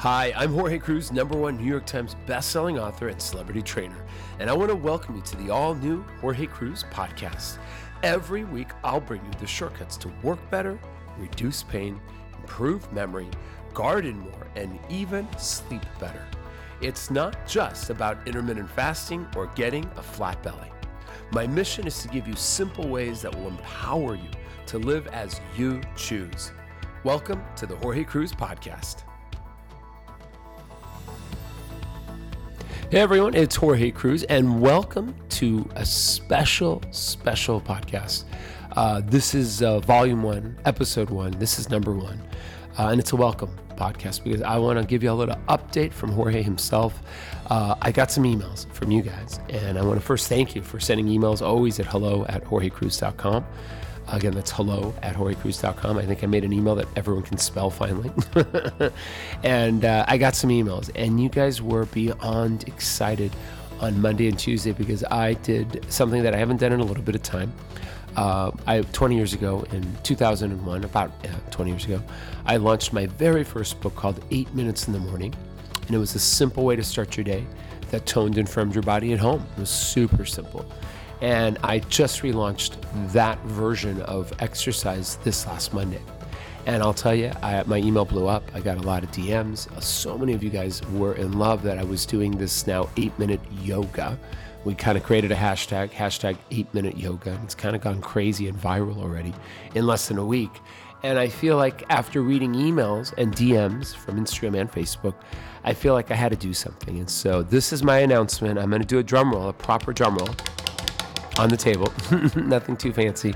Hi, I'm Jorge Cruise, number one New York Times best-selling author and celebrity trainer, and I want to welcome you to the all-new Jorge Cruise podcast. Every week, I'll bring you the shortcuts to work better, reduce pain, improve memory, garden more, and even sleep better. It's not just about intermittent fasting or getting a flat belly. My mission is to give you simple ways that will empower you to live as you choose. Welcome to the Jorge Cruise Podcast. Hey everyone, it's Jorge Cruise, and welcome to a special, special podcast. Uh, this is uh, volume one, episode one. This is number one, uh, and it's a welcome podcast because I want to give you a little update from Jorge himself. Uh, I got some emails from you guys, and I want to first thank you for sending emails always at hello at jorgecruise.com. Again, that's hello at jorgecruise.com. I think I made an email that everyone can spell finally. and uh, I got some emails, and you guys were beyond excited on Monday and Tuesday because I did something that I haven't done in a little bit of time. Uh, I 20 years ago in 2001, about uh, 20 years ago, I launched my very first book called Eight Minutes in the Morning, and it was a simple way to start your day that toned and firmed your body at home. It was super simple. And I just relaunched that version of exercise this last Monday. And I'll tell you, I, my email blew up. I got a lot of DMs. So many of you guys were in love that I was doing this now eight minute yoga. We kind of created a hashtag, hashtag eight minute yoga. And it's kind of gone crazy and viral already in less than a week. And I feel like after reading emails and DMs from Instagram and Facebook, I feel like I had to do something. And so this is my announcement. I'm going to do a drum roll, a proper drum roll on the table. Nothing too fancy.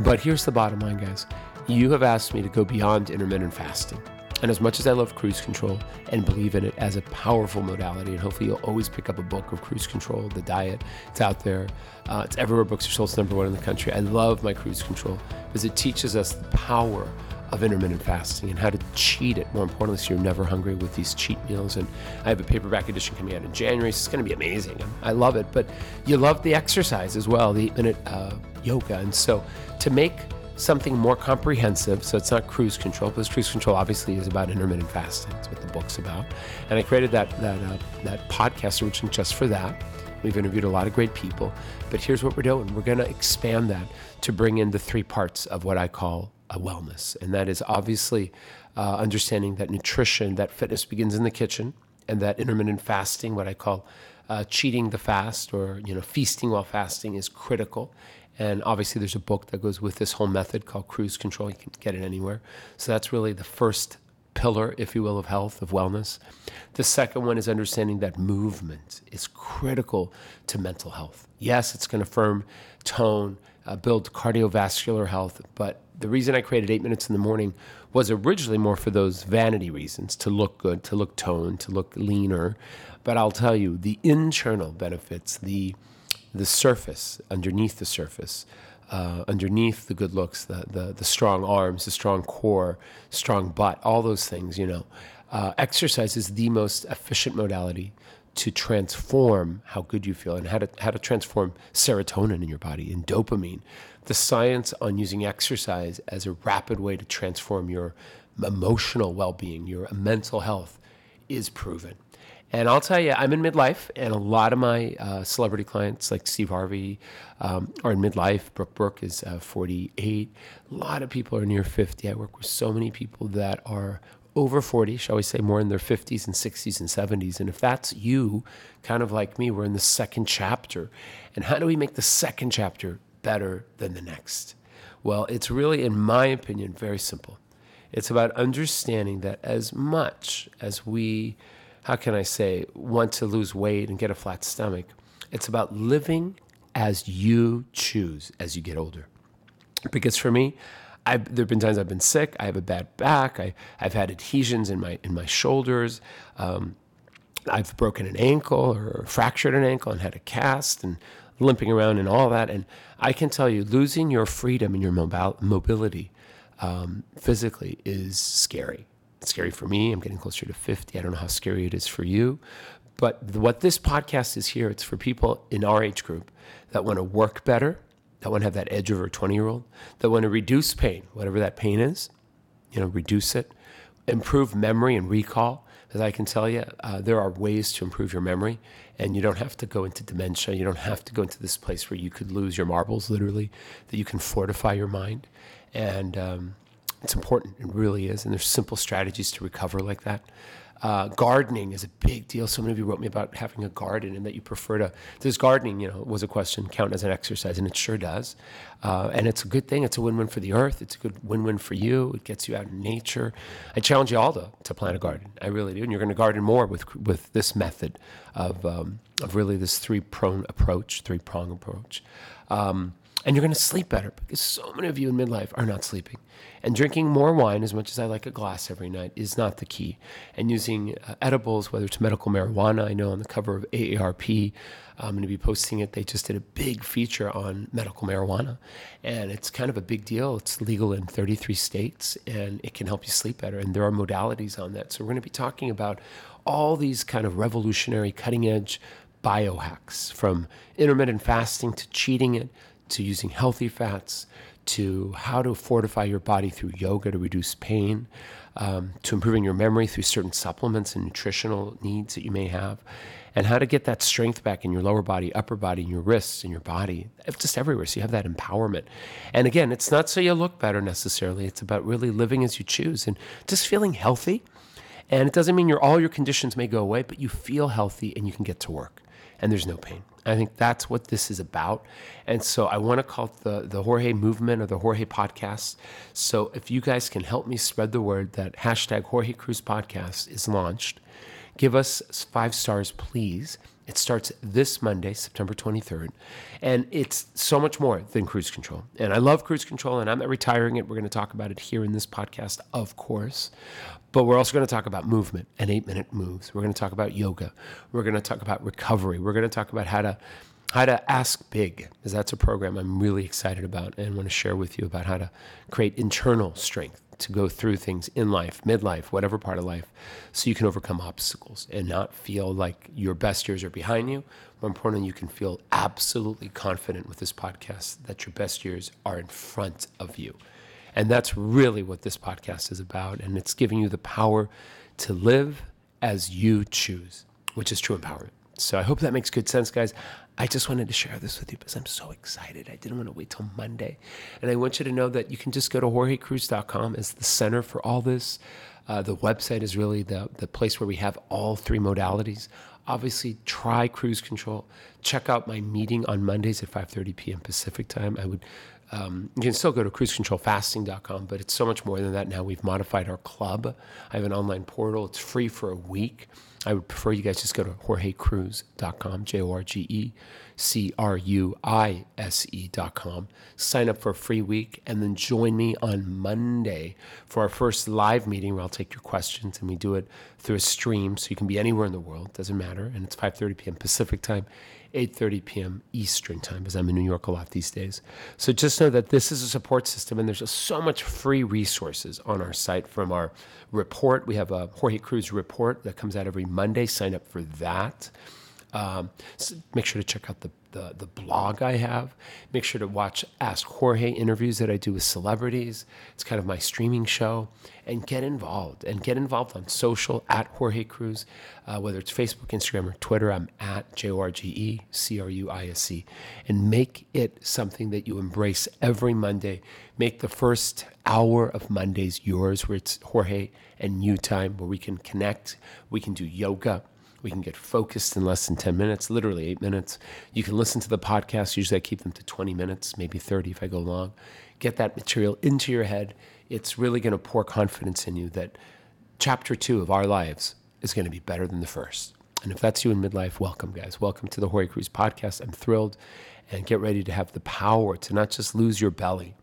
But here's the bottom line, guys. You have asked me to go beyond intermittent fasting. And as much as I love cruise control and believe in it as a powerful modality, and hopefully you'll always pick up a book of cruise control, the diet, it's out there. Uh, it's everywhere books are sold. It's number one in the country. I love my cruise control because it teaches us the power of intermittent fasting and how to cheat it. More importantly, so you're never hungry with these cheat meals. And I have a paperback edition coming out in January, so it's going to be amazing. I love it. But you love the exercise as well, the eight minute uh, yoga. And so to make something more comprehensive, so it's not cruise control, because cruise control obviously is about intermittent fasting. That's what the book's about. And I created that that uh, that podcast originally just for that. We've interviewed a lot of great people, but here's what we're doing. We're going to expand that to bring in the three parts of what I call wellness, and that is obviously uh, understanding that nutrition, that fitness begins in the kitchen, and that intermittent fasting, what I call uh, cheating the fast or you know feasting while fasting, is critical. And obviously, there's a book that goes with this whole method called Cruise Control. You can get it anywhere. So that's really the first pillar, if you will, of health, of wellness. The second one is understanding that movement is critical to mental health. Yes, it's going to firm tone, uh, build cardiovascular health, but the reason I created eight minutes in the morning was originally more for those vanity reasons to look good, to look toned, to look leaner. But I'll tell you, the internal benefits, the the surface, underneath the surface, uh, underneath the good looks, the, the the strong arms, the strong core, strong butt, all those things, you know. Uh, exercise is the most efficient modality to transform how good you feel and how to how to transform serotonin in your body and dopamine. The science on using exercise as a rapid way to transform your emotional well-being, your mental health, is proven. And I'll tell you, I'm in midlife, and a lot of my uh, celebrity clients, like Steve Harvey, um, are in midlife. Brooke Burke is uh, 48. A lot of people are near 50. I work with so many people that are over 40, shall we say, more in their 50s and 60s and 70s. And if that's you, kind of like me, we're in the second chapter. And how do we make the second chapter better than the next? Well, it's really, in my opinion, very simple. It's about understanding that as much as we, how can I say, want to lose weight and get a flat stomach, it's about living as you choose as you get older. Because for me, I've, there have been times I've been sick. I have a bad back. I, I've had adhesions in my in my shoulders. Um, I've broken an ankle or fractured an ankle and had a cast and limping around and all that. And I can tell you, losing your freedom and your mobil- mobility um, physically is scary. It's scary for me. I'm getting closer to 50. I don't know how scary it is for you. But what this podcast is here, it's for people in our age group that want to work better, that want to have that edge over a 20 year old, that want to reduce pain, whatever that pain is, you know, reduce it, improve memory and recall. As I can tell you, uh, there are ways to improve your memory, and you don't have to go into dementia. You don't have to go into this place where you could lose your marbles, literally, that you can fortify your mind. And um, it's important. It really is. And there's simple strategies to recover like that. Uh, gardening is a big deal. So many of you wrote me about having a garden and that you prefer to. Does gardening, you know, was a question, count as an exercise? And it sure does. Uh, and it's a good thing. It's a win-win for the earth. It's a good win-win for you. It gets you out in nature. I challenge you all to, to plant a garden. I really do. And you're going to garden more with with this method of um, of really this three-prong approach, three-prong approach. Um, and you're going to sleep better because so many of you in midlife are not sleeping. And drinking more wine, as much as I like a glass every night, is not the key. And using uh, edibles, whether it's medical marijuana, I know on the cover of AARP, I'm going to be posting it. They just did a big feature on medical marijuana, and it's kind of a big deal. It's legal in 33 states, and it can help you sleep better. And there are modalities on that. So we're going to be talking about all these kind of revolutionary, cutting edge biohacks from intermittent fasting to cheating it to using healthy fats to how to fortify your body through yoga to reduce pain, um, to improving your memory through certain supplements and nutritional needs that you may have, and how to get that strength back in your lower body, upper body, in your wrists, in your body, just everywhere. So you have that empowerment. And again, it's not so you look better necessarily. It's about really living as you choose and just feeling healthy. And it doesn't mean your all your conditions may go away, but you feel healthy and you can get to work and there's no pain. I think that's what this is about. And so I want to call it the, the Jorge movement or the Jorge podcast. So if you guys can help me spread the word that hashtag Jorge Cruise podcast is launched, give us five stars, please. It starts this Monday, September 23rd. And it's so much more than cruise control. And I love cruise control, and I'm not retiring it. We're going to talk about it here in this podcast, of course. But we're also going to talk about movement and eight minute moves. We're going to talk about yoga. We're going to talk about recovery. We're going to talk about how to how to ask big because that's a program I'm really excited about and want to share with you about how to create internal strength to go through things in life, midlife, whatever part of life, so you can overcome obstacles and not feel like your best years are behind you. More importantly, you can feel absolutely confident with this podcast that your best years are in front of you. And that's really what this podcast is about. And it's giving you the power to live as you choose, which is true empowerment. So I hope that makes good sense, guys. I just wanted to share this with you because I'm so excited. I didn't want to wait till Monday. And I want you to know that you can just go to jorgecruise.com as the center for all this. Uh, the website is really the, the place where we have all three modalities. Obviously, try cruise control. Check out my meeting on Mondays at 5:30 p.m. Pacific time. I would um, you can still go to cruisecontrolfasting.com, but it's so much more than that now. We've modified our club. I have an online portal. It's free for a week. I would prefer you guys just go to jorgecruise.com, J O R G E C R U I S E.com. Sign up for a free week and then join me on Monday for our first live meeting where I'll take your questions and we do it through a stream so you can be anywhere in the world, doesn't matter. And it's 5:30 p.m. Pacific time, 8:30 p.m. Eastern time because I'm in New York a lot these days. So just know that this is a support system and there's just so much free resources on our site from our report. We have a Jorge Cruise report that comes out every Monday. Sign up for that. Um, so make sure to check out the, the, the blog I have. Make sure to watch Ask Jorge interviews that I do with celebrities. It's kind of my streaming show. And get involved. And get involved on social at Jorge Cruise, uh, whether it's Facebook, Instagram, or Twitter. I'm at J O R G E C R U I S E. And make it something that you embrace every Monday. Make the first hour of Mondays yours, where it's Jorge and you time, where we can connect, we can do yoga we can get focused in less than 10 minutes, literally eight minutes. You can listen to the podcast. Usually I keep them to 20 minutes, maybe 30 if I go long. Get that material into your head. It's really going to pour confidence in you that chapter two of our lives is going to be better than the first. And if that's you in midlife, welcome, guys. Welcome to the Jorge Cruise podcast. I'm thrilled. And get ready to have the power to not just lose your belly,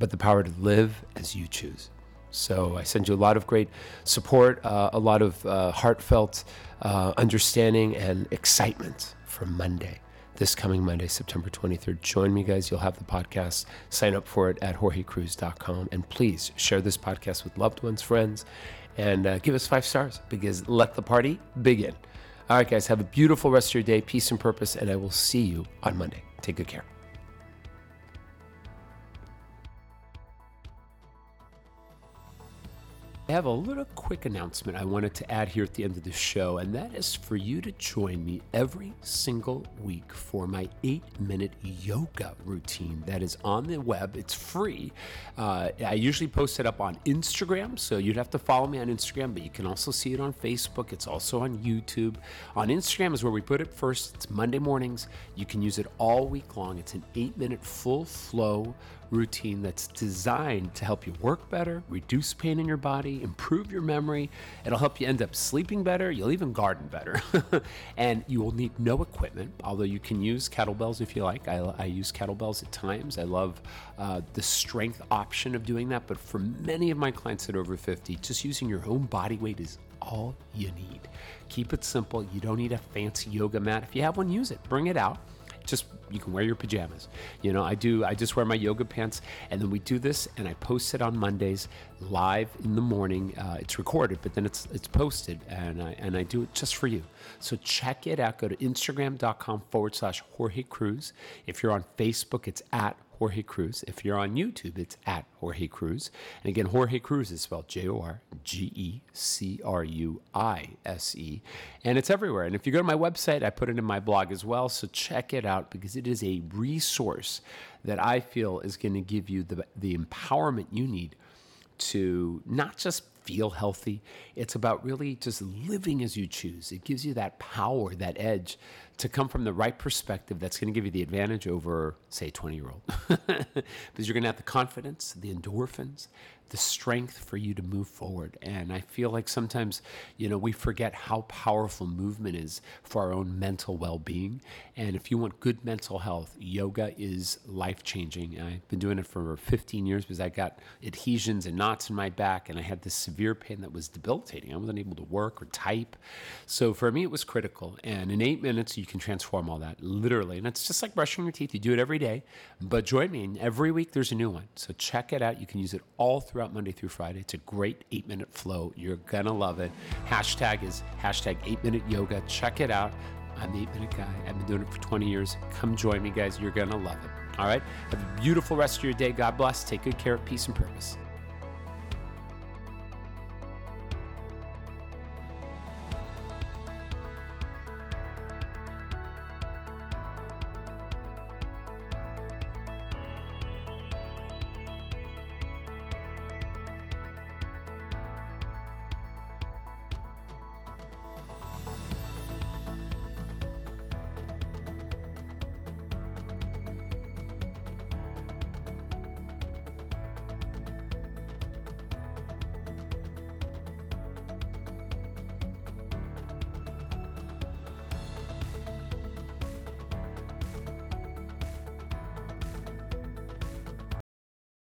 but the power to live as you choose. So I send you a lot of great support, uh, a lot of uh, heartfelt uh, understanding and excitement for Monday, this coming Monday, September 23rd. Join me, guys. You'll have the podcast. Sign up for it at jorgecruise.com. And please share this podcast with loved ones, friends, and uh, give us five stars because let the party begin. All right, guys, have a beautiful rest of your day, peace and purpose, and I will see you on Monday. Take good care. I have a little quick announcement I wanted to add here at the end of the show, and that is for you to join me every single week for my eight minute yoga routine that is on the web. It's free. Uh, I usually post it up on Instagram, so you'd have to follow me on Instagram, but you can also see it on Facebook. It's also on YouTube. On Instagram is where we put it first. It's Monday mornings. You can use it all week long. It's an eight minute full flow routine that's designed to help you work better, reduce pain in your body, improve your memory. It'll help you end up sleeping better. You'll even garden better. and you will need no equipment, although you can use kettlebells if you like. I, I use kettlebells at times. I love uh, the strength option of doing that. But for many of my clients are over 50, just using your own body weight is all you need. Keep it simple. You don't need a fancy yoga mat. If you have one, use it. Bring it out just you can wear your pajamas. You know, I do. I just wear my yoga pants, and then we do this, and I post it on Mondays live in the morning. Uh, it's recorded, but then it's it's posted, and I and I do it just for you. So check it out. Go to Instagram.com forward slash Jorge Cruise. If you're on Facebook, it's at Jorge Cruise. If you're on YouTube, it's at Jorge Cruise. And again, Jorge Cruise is spelled J O R G E C R U I S E. And it's everywhere. And if you go to my website, I put it in my blog as well. So check it out because it is a resource that I feel is going to give you the, the empowerment you need to not just feel healthy. It's about really just living as you choose. It gives you that power, that edge to come from the right perspective that's going to give you the advantage over, say, 20 year old. because you're going to have the confidence, the endorphins, the strength for you to move forward. And I feel like sometimes, you know, we forget how powerful movement is for our own mental well being. And if you want good mental health, yoga is life changing. I've been doing it for 15 years because I got adhesions and knots in my back and I had this severe pain that was debilitating. I wasn't able to work or type. So for me, it was critical. And in eight minutes, you can transform all that literally. And it's just like brushing your teeth. You do it every day. But join me. And every week, there's a new one. So check it out. You can use it all through throughout Monday through Friday. It's a great eight minute flow. You're going to love it. Hashtag is hashtag eight minute yoga. Check it out. I'm the eight minute guy. I've been doing it for 20 years. Come join me, guys. You're going to love it. All right. Have a beautiful rest of your day. God bless. Take good care peace and purpose.